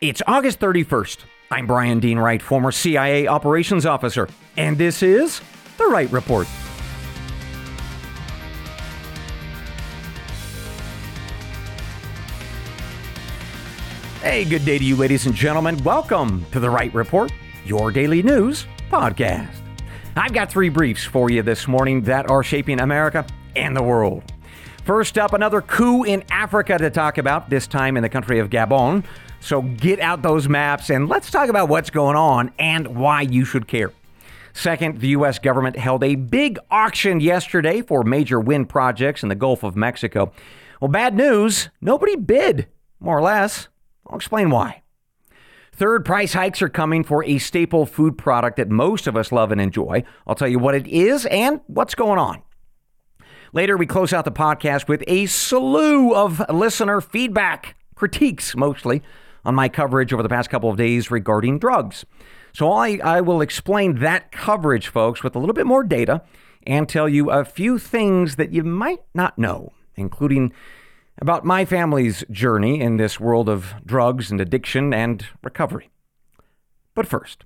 It's August 31st. I'm Brian Dean Wright, former CIA operations officer, and this is The Wright Report. Hey, good day to you, ladies and gentlemen. Welcome to The Wright Report, your daily news podcast. I've got three briefs for you this morning that are shaping America and the world. First up, another coup in Africa to talk about, this time in the country of Gabon. So get out those maps and let's talk about what's going on and why you should care. Second, the U.S. government held a big auction yesterday for major wind projects in the Gulf of Mexico. Well, bad news nobody bid, more or less. I'll explain why. Third, price hikes are coming for a staple food product that most of us love and enjoy. I'll tell you what it is and what's going on. Later, we close out the podcast with a slew of listener feedback, critiques mostly, on my coverage over the past couple of days regarding drugs. So I, I will explain that coverage, folks, with a little bit more data and tell you a few things that you might not know, including about my family's journey in this world of drugs and addiction and recovery. But first,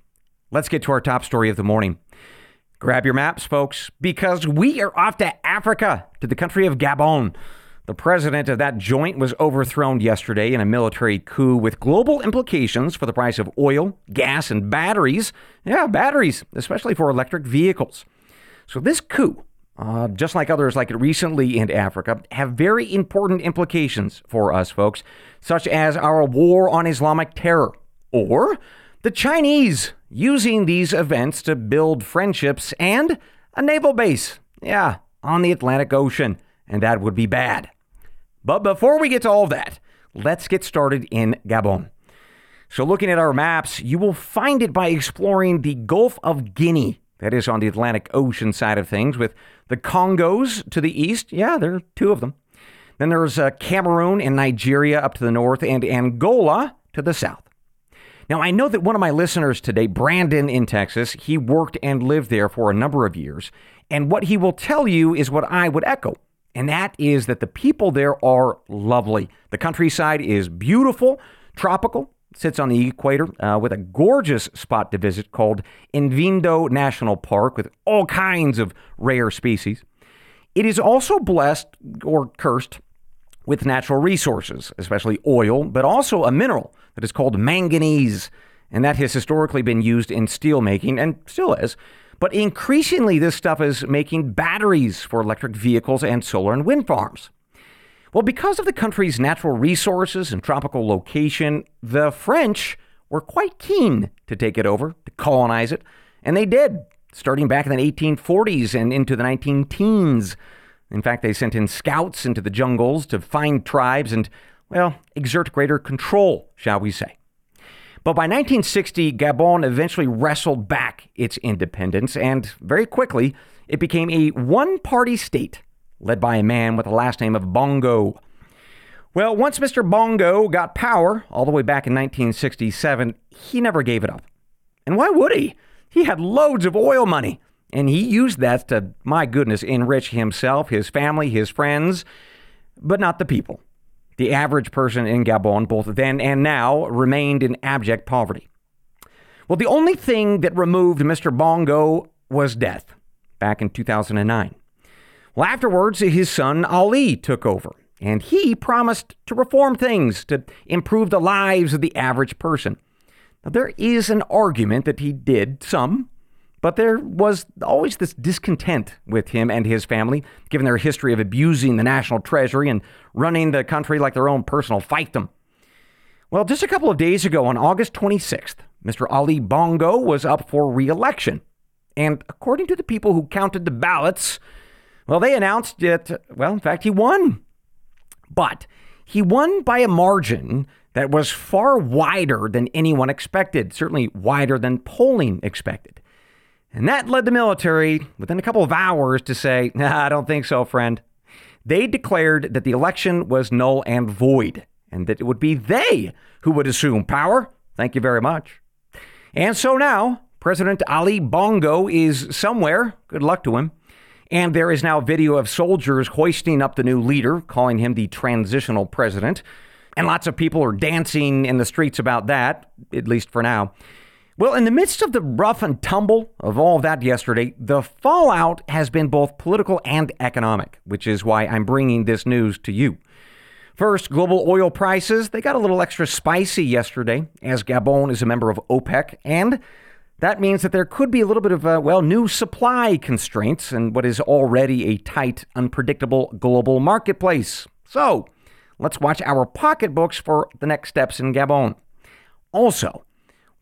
let's get to our top story of the morning. Grab your maps, folks, because we are off to Africa, to the country of Gabon. The president of that joint was overthrown yesterday in a military coup with global implications for the price of oil, gas, and batteries. Yeah, batteries, especially for electric vehicles. So, this coup, uh, just like others like it recently in Africa, have very important implications for us, folks, such as our war on Islamic terror or the Chinese using these events to build friendships and a naval base. Yeah, on the Atlantic Ocean. And that would be bad. But before we get to all that, let's get started in Gabon. So, looking at our maps, you will find it by exploring the Gulf of Guinea, that is on the Atlantic Ocean side of things, with the Congos to the east. Yeah, there are two of them. Then there's uh, Cameroon and Nigeria up to the north, and Angola to the south. Now, I know that one of my listeners today, Brandon in Texas, he worked and lived there for a number of years. And what he will tell you is what I would echo and that is that the people there are lovely. The countryside is beautiful, tropical, sits on the equator uh, with a gorgeous spot to visit called Ivindo National Park with all kinds of rare species. It is also blessed or cursed with natural resources, especially oil, but also a mineral that is called manganese, and that has historically been used in steel making and still is. But increasingly, this stuff is making batteries for electric vehicles and solar and wind farms. Well, because of the country's natural resources and tropical location, the French were quite keen to take it over, to colonize it, and they did, starting back in the 1840s and into the 19 teens. In fact, they sent in scouts into the jungles to find tribes and, well, exert greater control, shall we say. But by 1960, Gabon eventually wrestled back its independence, and very quickly, it became a one party state led by a man with the last name of Bongo. Well, once Mr. Bongo got power, all the way back in 1967, he never gave it up. And why would he? He had loads of oil money, and he used that to, my goodness, enrich himself, his family, his friends, but not the people. The average person in Gabon, both then and now, remained in abject poverty. Well, the only thing that removed Mr. Bongo was death back in 2009. Well, afterwards, his son Ali took over, and he promised to reform things to improve the lives of the average person. Now, there is an argument that he did some, but there was always this discontent with him and his family, given their history of abusing the national treasury and running the country like their own personal fiefdom. Well, just a couple of days ago, on August 26th, Mr. Ali Bongo was up for re election. And according to the people who counted the ballots, well, they announced that, well, in fact, he won. But he won by a margin that was far wider than anyone expected, certainly wider than polling expected. And that led the military, within a couple of hours, to say, nah, I don't think so, friend. They declared that the election was null and void, and that it would be they who would assume power. Thank you very much. And so now, President Ali Bongo is somewhere. Good luck to him. And there is now video of soldiers hoisting up the new leader, calling him the transitional president. And lots of people are dancing in the streets about that, at least for now. Well, in the midst of the rough and tumble of all of that yesterday, the fallout has been both political and economic, which is why I'm bringing this news to you. First, global oil prices, they got a little extra spicy yesterday as Gabon is a member of OPEC, and that means that there could be a little bit of, uh, well, new supply constraints in what is already a tight, unpredictable global marketplace. So, let's watch our pocketbooks for the next steps in Gabon. Also,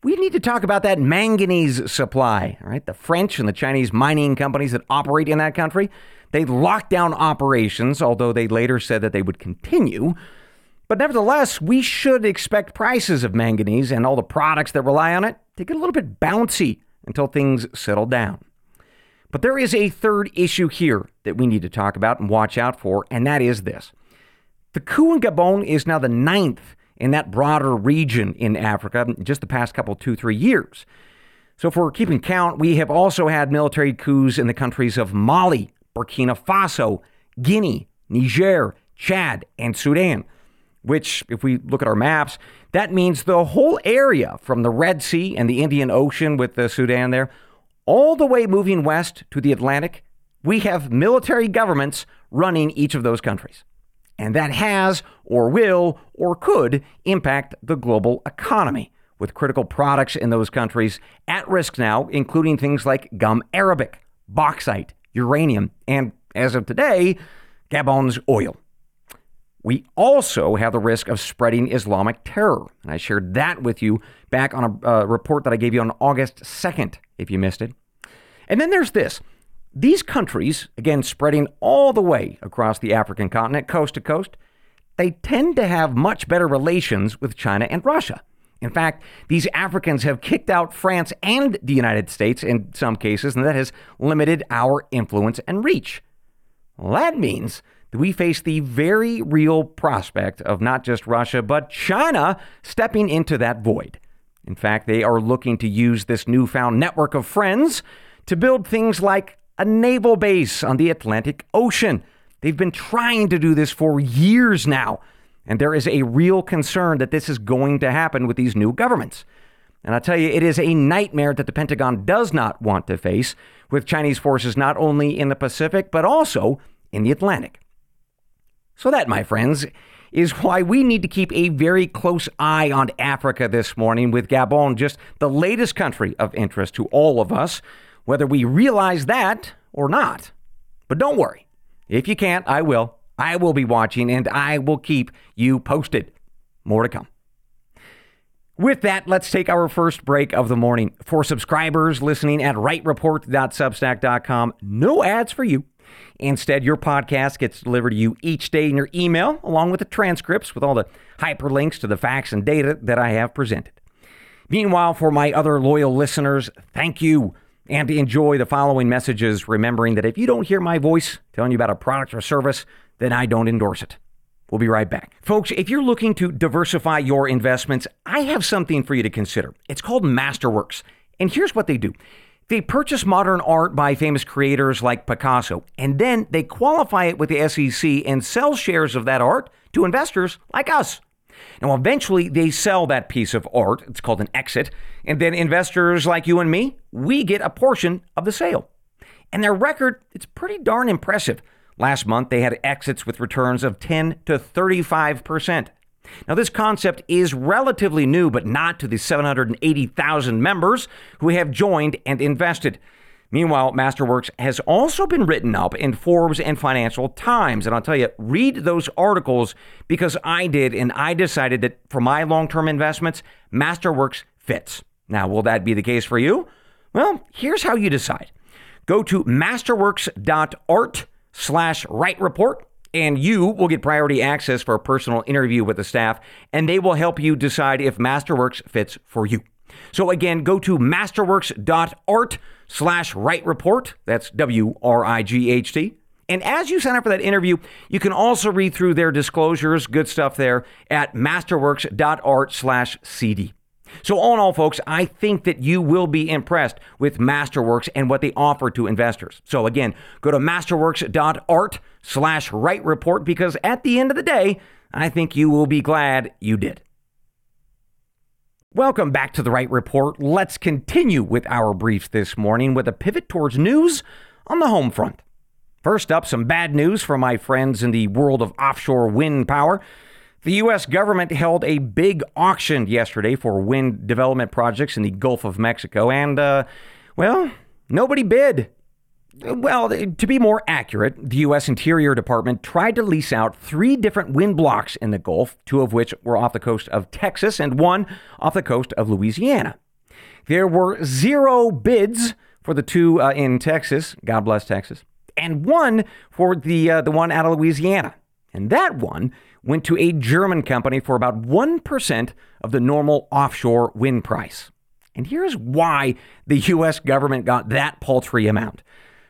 we need to talk about that manganese supply, right? The French and the Chinese mining companies that operate in that country, they locked down operations, although they later said that they would continue. But nevertheless, we should expect prices of manganese and all the products that rely on it to get a little bit bouncy until things settle down. But there is a third issue here that we need to talk about and watch out for, and that is this. The coup in Gabon is now the ninth in that broader region in Africa just the past couple, two, three years. So, for keeping count, we have also had military coups in the countries of Mali, Burkina Faso, Guinea, Niger, Chad, and Sudan. Which, if we look at our maps, that means the whole area from the Red Sea and the Indian Ocean with the Sudan there, all the way moving west to the Atlantic, we have military governments running each of those countries. And that has, or will, or could impact the global economy, with critical products in those countries at risk now, including things like gum arabic, bauxite, uranium, and as of today, Gabon's oil. We also have the risk of spreading Islamic terror. And I shared that with you back on a uh, report that I gave you on August 2nd, if you missed it. And then there's this these countries, again, spreading all the way across the African continent, coast to coast, they tend to have much better relations with China and Russia. In fact, these Africans have kicked out France and the United States in some cases, and that has limited our influence and reach. Well, that means that we face the very real prospect of not just Russia, but China stepping into that void. In fact, they are looking to use this newfound network of friends to build things like a naval base on the Atlantic Ocean. They've been trying to do this for years now, and there is a real concern that this is going to happen with these new governments. And I tell you, it is a nightmare that the Pentagon does not want to face with Chinese forces not only in the Pacific, but also in the Atlantic. So, that, my friends, is why we need to keep a very close eye on Africa this morning, with Gabon just the latest country of interest to all of us whether we realize that or not. But don't worry. If you can't, I will. I will be watching and I will keep you posted. More to come. With that, let's take our first break of the morning. For subscribers listening at wrightreport.substack.com, no ads for you. Instead, your podcast gets delivered to you each day in your email, along with the transcripts with all the hyperlinks to the facts and data that I have presented. Meanwhile, for my other loyal listeners, thank you and enjoy the following messages, remembering that if you don't hear my voice telling you about a product or service, then I don't endorse it. We'll be right back. Folks, if you're looking to diversify your investments, I have something for you to consider. It's called Masterworks. And here's what they do they purchase modern art by famous creators like Picasso, and then they qualify it with the SEC and sell shares of that art to investors like us. Now, eventually, they sell that piece of art. It's called an exit. And then investors like you and me, we get a portion of the sale. And their record, it's pretty darn impressive. Last month, they had exits with returns of 10 to 35%. Now, this concept is relatively new, but not to the 780,000 members who have joined and invested. Meanwhile, Masterworks has also been written up in Forbes and Financial Times. And I'll tell you, read those articles because I did, and I decided that for my long term investments, Masterworks fits. Now, will that be the case for you? Well, here's how you decide go to masterworks.art slash Wright Report and you will get priority access for a personal interview with the staff and they will help you decide if masterworks fits for you so again go to masterworks.art slash Wright Report. That's W R I G H T. And as you sign up for that interview, you can also read through their disclosures, good stuff there, at masterworks.art slash CD. So, all in all, folks, I think that you will be impressed with Masterworks and what they offer to investors. So, again, go to masterworks.art slash Wright Report because at the end of the day, I think you will be glad you did. Welcome back to the Wright Report. Let's continue with our briefs this morning with a pivot towards news on the home front. First up, some bad news for my friends in the world of offshore wind power. The U.S. government held a big auction yesterday for wind development projects in the Gulf of Mexico, and, uh, well, nobody bid. Well, to be more accurate, the U.S. Interior Department tried to lease out three different wind blocks in the Gulf, two of which were off the coast of Texas and one off the coast of Louisiana. There were zero bids for the two uh, in Texas, God bless Texas, and one for the, uh, the one out of Louisiana. And that one went to a German company for about 1% of the normal offshore wind price. And here's why the U.S. government got that paltry amount.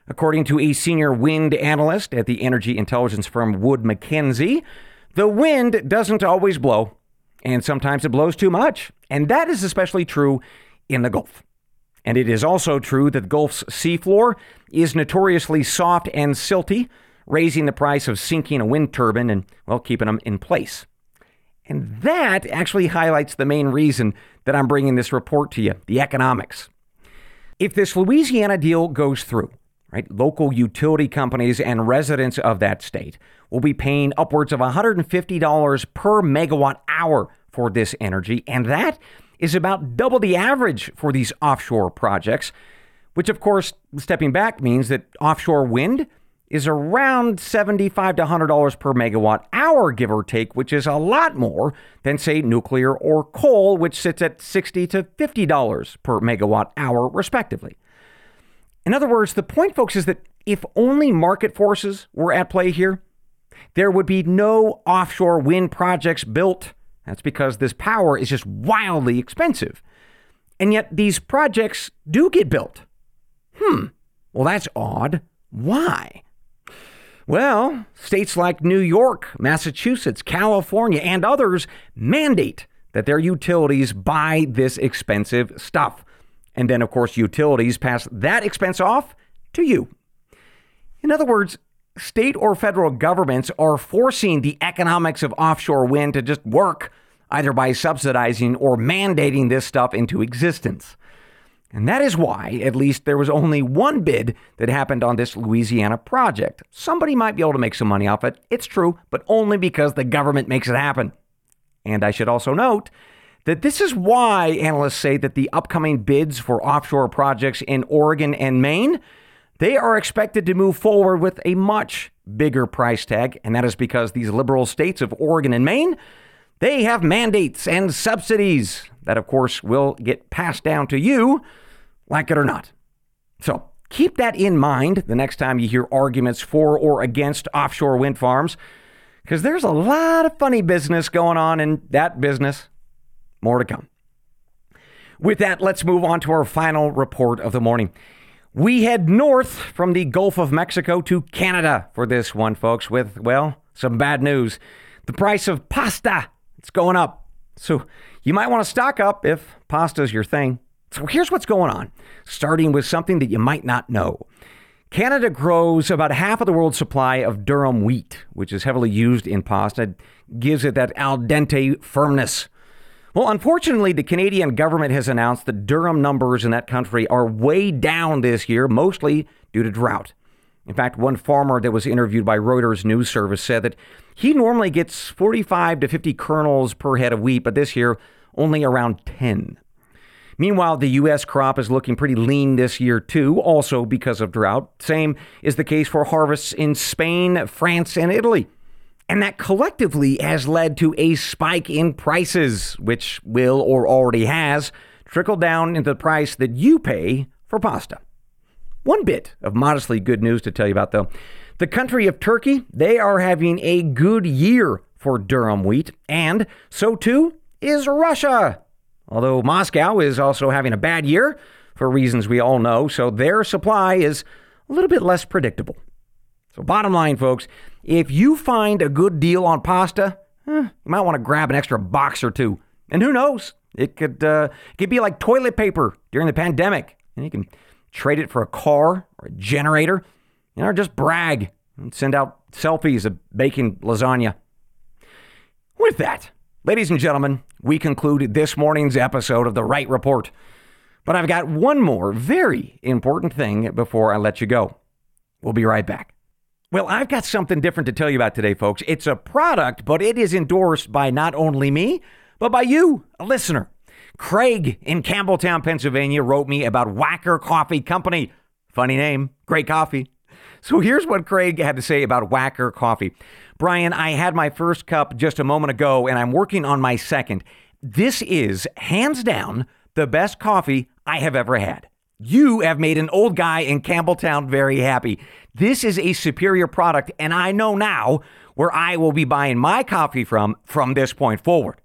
According to a senior wind analyst at the energy intelligence firm Wood Mackenzie, the wind doesn't always blow, and sometimes it blows too much. And that is especially true in the Gulf. And it is also true that the Gulf's seafloor is notoriously soft and silty, raising the price of sinking a wind turbine and, well, keeping them in place. And that actually highlights the main reason that I'm bringing this report to you the economics. If this Louisiana deal goes through, right? Local utility companies and residents of that state will be paying upwards of $150 per megawatt hour for this energy, and that is about double the average for these offshore projects, which of course, stepping back means that offshore wind is around 75 to $100 per megawatt hour, give or take, which is a lot more than, say, nuclear or coal, which sits at 60 to $50 per megawatt hour, respectively. In other words, the point, folks, is that if only market forces were at play here, there would be no offshore wind projects built. That's because this power is just wildly expensive. And yet these projects do get built. Hmm, well, that's odd. Why? Well, states like New York, Massachusetts, California, and others mandate that their utilities buy this expensive stuff. And then, of course, utilities pass that expense off to you. In other words, state or federal governments are forcing the economics of offshore wind to just work, either by subsidizing or mandating this stuff into existence. And that is why, at least, there was only one bid that happened on this Louisiana project. Somebody might be able to make some money off it. It's true, but only because the government makes it happen. And I should also note that this is why analysts say that the upcoming bids for offshore projects in Oregon and Maine they are expected to move forward with a much bigger price tag and that is because these liberal states of Oregon and Maine they have mandates and subsidies that of course will get passed down to you like it or not. So, keep that in mind the next time you hear arguments for or against offshore wind farms because there's a lot of funny business going on in that business. More to come. With that, let's move on to our final report of the morning. We head north from the Gulf of Mexico to Canada for this one, folks, with, well, some bad news. The price of pasta, it's going up. So you might want to stock up if pasta is your thing. So here's what's going on, starting with something that you might not know. Canada grows about half of the world's supply of durum wheat, which is heavily used in pasta, it gives it that al dente firmness. Well, unfortunately, the Canadian government has announced that durum numbers in that country are way down this year, mostly due to drought. In fact, one farmer that was interviewed by Reuters News Service said that he normally gets 45 to 50 kernels per head of wheat, but this year only around 10. Meanwhile, the U.S. crop is looking pretty lean this year, too, also because of drought. Same is the case for harvests in Spain, France, and Italy. And that collectively has led to a spike in prices, which will or already has trickled down into the price that you pay for pasta. One bit of modestly good news to tell you about, though. The country of Turkey, they are having a good year for durum wheat, and so too is Russia. Although Moscow is also having a bad year for reasons we all know, so their supply is a little bit less predictable. So, bottom line, folks, if you find a good deal on pasta, eh, you might want to grab an extra box or two. And who knows? It could uh, it could be like toilet paper during the pandemic, and you can trade it for a car or a generator, you know, just brag and send out selfies of baking lasagna. With that, ladies and gentlemen, we conclude this morning's episode of The Wright Report. But I've got one more very important thing before I let you go. We'll be right back. Well, I've got something different to tell you about today, folks. It's a product, but it is endorsed by not only me, but by you, a listener. Craig in Campbelltown, Pennsylvania wrote me about Wacker Coffee Company. Funny name, great coffee. So here's what Craig had to say about Whacker Coffee. Brian, I had my first cup just a moment ago and I'm working on my second. This is hands down the best coffee I have ever had. You have made an old guy in Campbelltown very happy. This is a superior product, and I know now where I will be buying my coffee from from this point forward.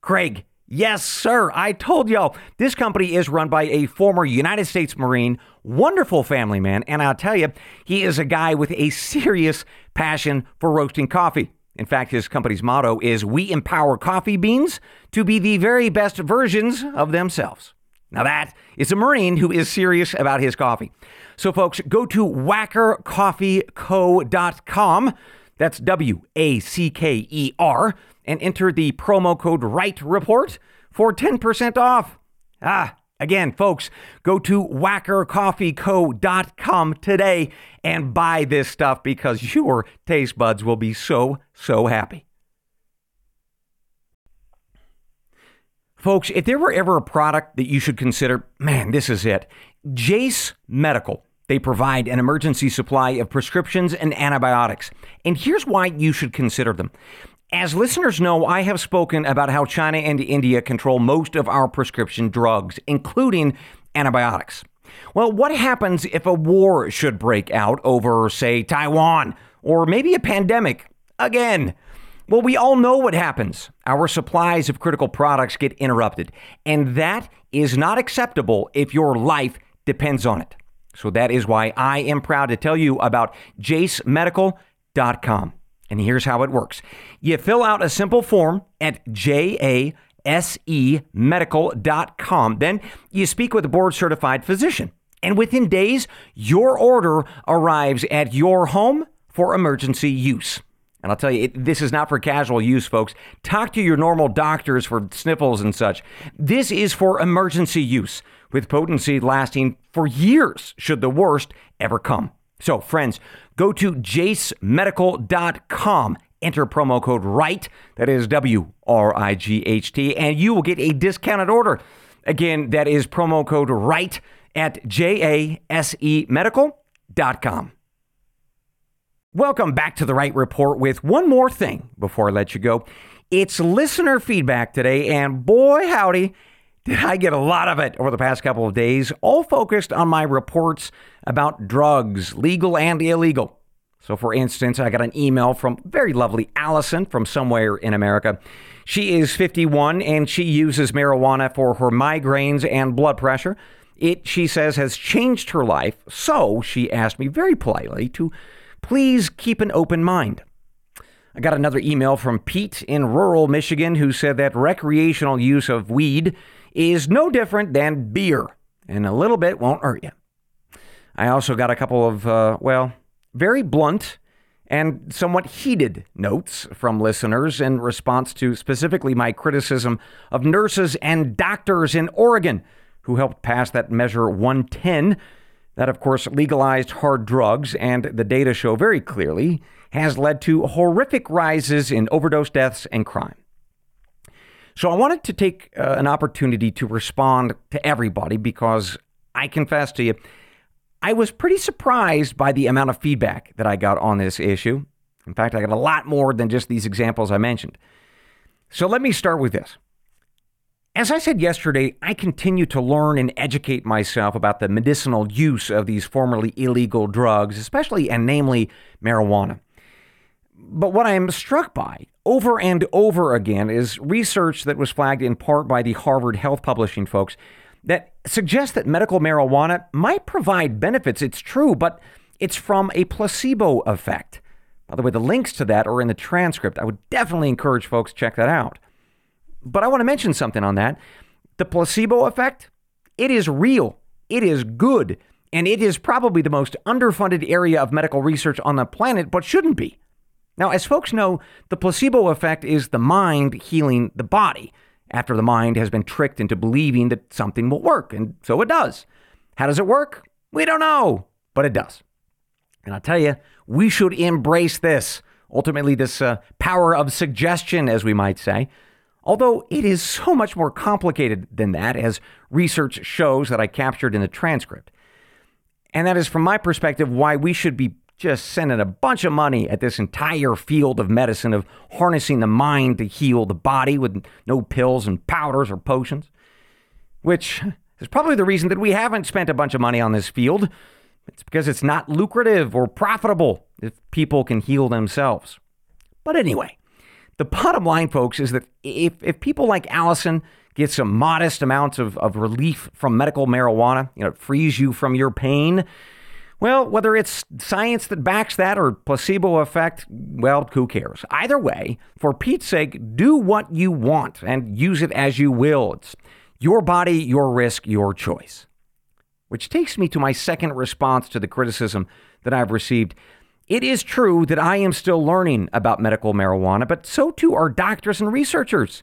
Craig, yes, sir. I told y'all this company is run by a former United States Marine, wonderful family man, and I'll tell you, he is a guy with a serious passion for roasting coffee. In fact, his company's motto is We empower coffee beans to be the very best versions of themselves. Now, that is a Marine who is serious about his coffee. So, folks, go to wackercoffeeco.com. That's W A C K E R, and enter the promo code Wright Report for 10% off. Ah, Again, folks, go to wackercoffeeco.com today and buy this stuff because your taste buds will be so, so happy. Folks, if there were ever a product that you should consider, man, this is it. Jase Medical. They provide an emergency supply of prescriptions and antibiotics. And here's why you should consider them. As listeners know, I have spoken about how China and India control most of our prescription drugs, including antibiotics. Well, what happens if a war should break out over, say, Taiwan, or maybe a pandemic? Again, well, we all know what happens. Our supplies of critical products get interrupted, and that is not acceptable if your life depends on it. So that is why I am proud to tell you about jasemedical.com. And here's how it works you fill out a simple form at jasemedical.com. Then you speak with a board certified physician. And within days, your order arrives at your home for emergency use. And I'll tell you, it, this is not for casual use, folks. Talk to your normal doctors for sniffles and such. This is for emergency use, with potency lasting for years should the worst ever come. So, friends, go to jasemedical.com, enter promo code WRIGHT, that is W R I G H T, and you will get a discounted order. Again, that is promo code WRIGHT at jasemedical.com. Welcome back to the Wright Report with one more thing before I let you go. It's listener feedback today, and boy, howdy, did I get a lot of it over the past couple of days, all focused on my reports about drugs, legal and illegal. So, for instance, I got an email from very lovely Allison from somewhere in America. She is 51 and she uses marijuana for her migraines and blood pressure. It, she says, has changed her life. So she asked me very politely to please keep an open mind. I got another email from Pete in rural Michigan who said that recreational use of weed is no different than beer, and a little bit won't hurt you. I also got a couple of, uh, well, very blunt and somewhat heated notes from listeners in response to specifically my criticism of nurses and doctors in Oregon who helped pass that Measure 110. That, of course, legalized hard drugs, and the data show very clearly has led to horrific rises in overdose deaths and crime. So I wanted to take uh, an opportunity to respond to everybody because I confess to you, I was pretty surprised by the amount of feedback that I got on this issue. In fact, I got a lot more than just these examples I mentioned. So let me start with this. As I said yesterday, I continue to learn and educate myself about the medicinal use of these formerly illegal drugs, especially and namely marijuana. But what I am struck by over and over again is research that was flagged in part by the Harvard Health Publishing folks that suggests that medical marijuana might provide benefits. It's true, but it's from a placebo effect. By the way, the links to that are in the transcript. I would definitely encourage folks check that out. But I want to mention something on that. The placebo effect, it is real. It is good. And it is probably the most underfunded area of medical research on the planet, but shouldn't be. Now, as folks know, the placebo effect is the mind healing the body after the mind has been tricked into believing that something will work, and so it does. How does it work? We don't know, but it does. And I'll tell you, we should embrace this. Ultimately, this uh, power of suggestion, as we might say. Although it is so much more complicated than that, as research shows that I captured in the transcript. And that is, from my perspective, why we should be just sending a bunch of money at this entire field of medicine of harnessing the mind to heal the body with no pills and powders or potions. Which is probably the reason that we haven't spent a bunch of money on this field. It's because it's not lucrative or profitable if people can heal themselves. But anyway, the bottom line, folks, is that if, if people like Allison get some modest amounts of, of relief from medical marijuana, you know, it frees you from your pain. Well, whether it's science that backs that or placebo effect, well, who cares? Either way, for Pete's sake, do what you want and use it as you will. It's your body, your risk, your choice. Which takes me to my second response to the criticism that I've received. It is true that I am still learning about medical marijuana, but so too are doctors and researchers.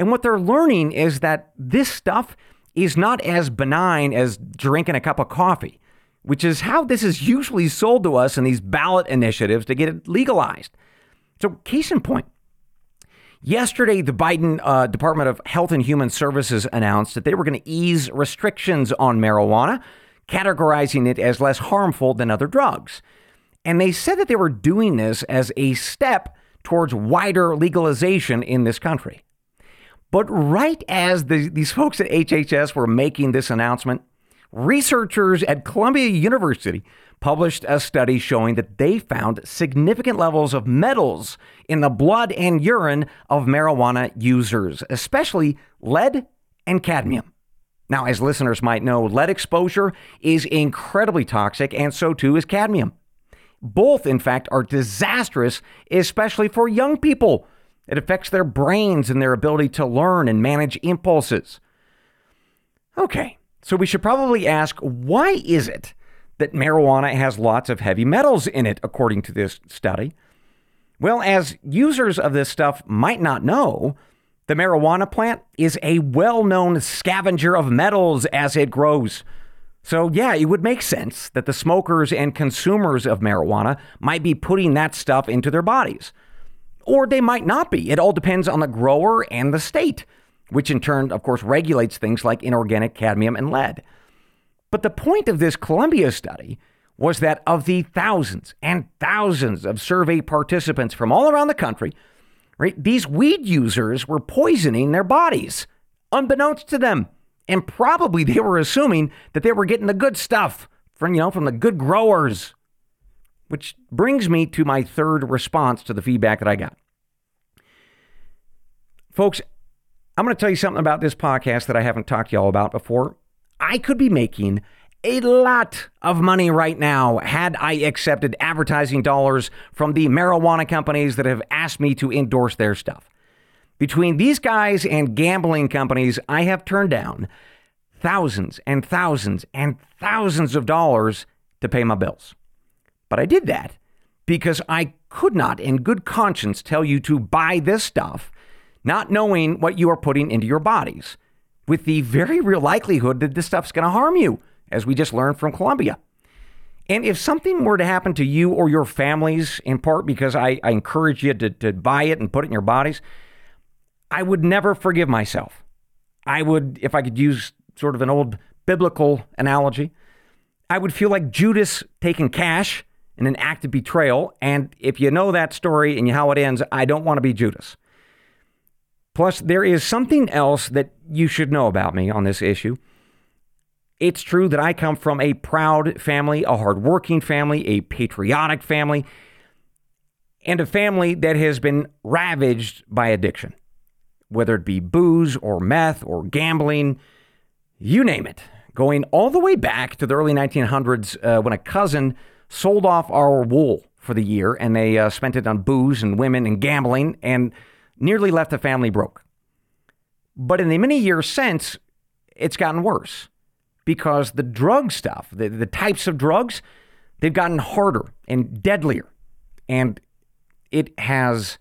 And what they're learning is that this stuff is not as benign as drinking a cup of coffee, which is how this is usually sold to us in these ballot initiatives to get it legalized. So, case in point, yesterday the Biden uh, Department of Health and Human Services announced that they were going to ease restrictions on marijuana, categorizing it as less harmful than other drugs. And they said that they were doing this as a step towards wider legalization in this country. But right as the, these folks at HHS were making this announcement, researchers at Columbia University published a study showing that they found significant levels of metals in the blood and urine of marijuana users, especially lead and cadmium. Now, as listeners might know, lead exposure is incredibly toxic, and so too is cadmium. Both, in fact, are disastrous, especially for young people it affects their brains and their ability to learn and manage impulses. Okay, so we should probably ask why is it that marijuana has lots of heavy metals in it, according to this study? Well, as users of this stuff might not know, the marijuana plant is a well known scavenger of metals as it grows. So, yeah, it would make sense that the smokers and consumers of marijuana might be putting that stuff into their bodies or they might not be. It all depends on the grower and the state, which in turn, of course, regulates things like inorganic cadmium and lead. But the point of this Columbia study was that of the thousands and thousands of survey participants from all around the country, right, these weed users were poisoning their bodies, unbeknownst to them. And probably they were assuming that they were getting the good stuff from, you know, from the good growers. Which brings me to my third response to the feedback that I got. Folks, I'm going to tell you something about this podcast that I haven't talked to y'all about before. I could be making a lot of money right now had I accepted advertising dollars from the marijuana companies that have asked me to endorse their stuff. Between these guys and gambling companies, I have turned down thousands and thousands and thousands of dollars to pay my bills. But I did that because I could not, in good conscience, tell you to buy this stuff, not knowing what you are putting into your bodies, with the very real likelihood that this stuff's going to harm you, as we just learned from Columbia. And if something were to happen to you or your families, in part because I, I encourage you to, to buy it and put it in your bodies, I would never forgive myself. I would, if I could use sort of an old biblical analogy, I would feel like Judas taking cash in an act of betrayal. And if you know that story and how it ends, I don't want to be Judas. Plus, there is something else that you should know about me on this issue. It's true that I come from a proud family, a hardworking family, a patriotic family, and a family that has been ravaged by addiction, whether it be booze or meth or gambling, you name it. Going all the way back to the early 1900s uh, when a cousin sold off our wool for the year and they uh, spent it on booze and women and gambling and nearly left the family broke. But in the many years since, it's gotten worse because the drug stuff, the, the types of drugs, they've gotten harder and deadlier. And it has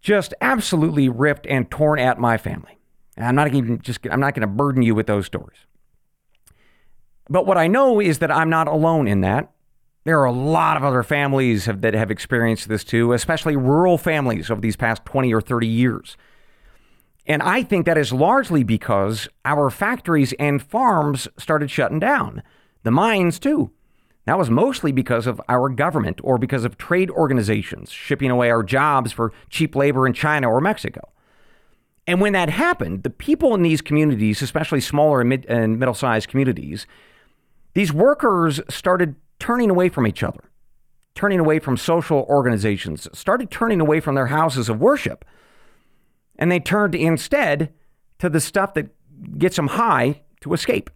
just absolutely ripped and torn at my family. And I'm not even just I'm not going to burden you with those stories. But what I know is that I'm not alone in that. There are a lot of other families have, that have experienced this too, especially rural families over these past 20 or 30 years. And I think that is largely because our factories and farms started shutting down, the mines too. That was mostly because of our government or because of trade organizations shipping away our jobs for cheap labor in China or Mexico. And when that happened, the people in these communities, especially smaller and, mid- and middle sized communities, these workers started turning away from each other, turning away from social organizations, started turning away from their houses of worship. And they turned instead to the stuff that gets them high to escape.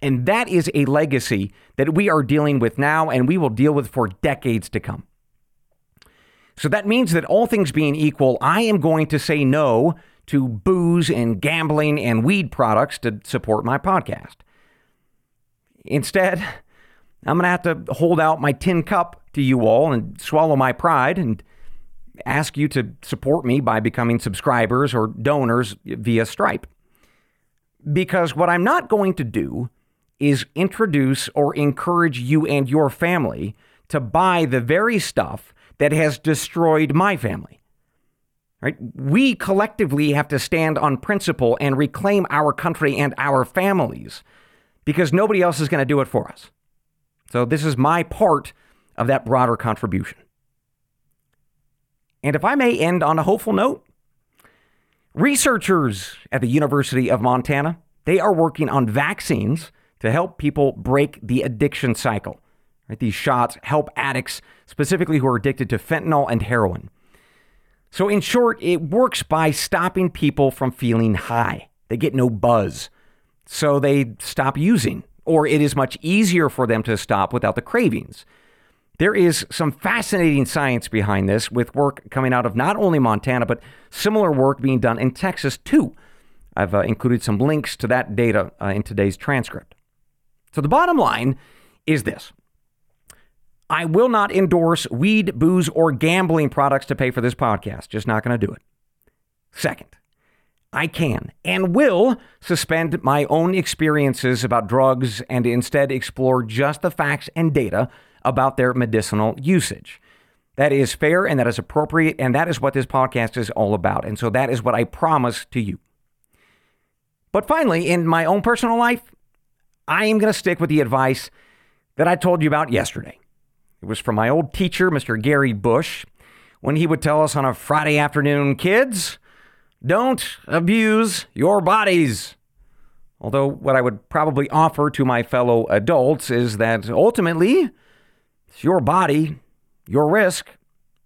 And that is a legacy that we are dealing with now and we will deal with for decades to come. So that means that all things being equal, I am going to say no to booze and gambling and weed products to support my podcast. Instead, I'm going to have to hold out my tin cup to you all and swallow my pride and ask you to support me by becoming subscribers or donors via Stripe. Because what I'm not going to do is introduce or encourage you and your family to buy the very stuff that has destroyed my family. Right? We collectively have to stand on principle and reclaim our country and our families because nobody else is going to do it for us. So, this is my part of that broader contribution. And if I may end on a hopeful note, researchers at the University of Montana, they are working on vaccines to help people break the addiction cycle. Right? These shots help addicts, specifically who are addicted to fentanyl and heroin. So, in short, it works by stopping people from feeling high. They get no buzz so they stop using, or it is much easier for them to stop without the cravings. There is some fascinating science behind this with work coming out of not only Montana, but similar work being done in Texas too. I've uh, included some links to that data uh, in today's transcript. So the bottom line is this I will not endorse weed, booze, or gambling products to pay for this podcast. Just not going to do it. Second, I can and will suspend my own experiences about drugs and instead explore just the facts and data about their medicinal usage. That is fair and that is appropriate, and that is what this podcast is all about. And so that is what I promise to you. But finally, in my own personal life, I am going to stick with the advice that I told you about yesterday. It was from my old teacher, Mr. Gary Bush, when he would tell us on a Friday afternoon, kids, don't abuse your bodies. Although, what I would probably offer to my fellow adults is that ultimately, it's your body, your risk,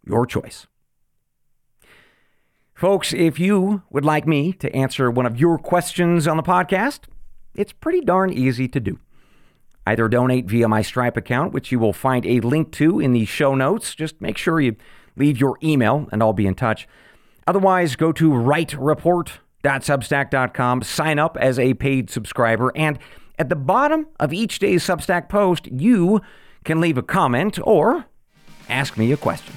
your choice. Folks, if you would like me to answer one of your questions on the podcast, it's pretty darn easy to do. Either donate via my Stripe account, which you will find a link to in the show notes. Just make sure you leave your email and I'll be in touch. Otherwise, go to wrightreport.substack.com, sign up as a paid subscriber, and at the bottom of each day's Substack post, you can leave a comment or ask me a question.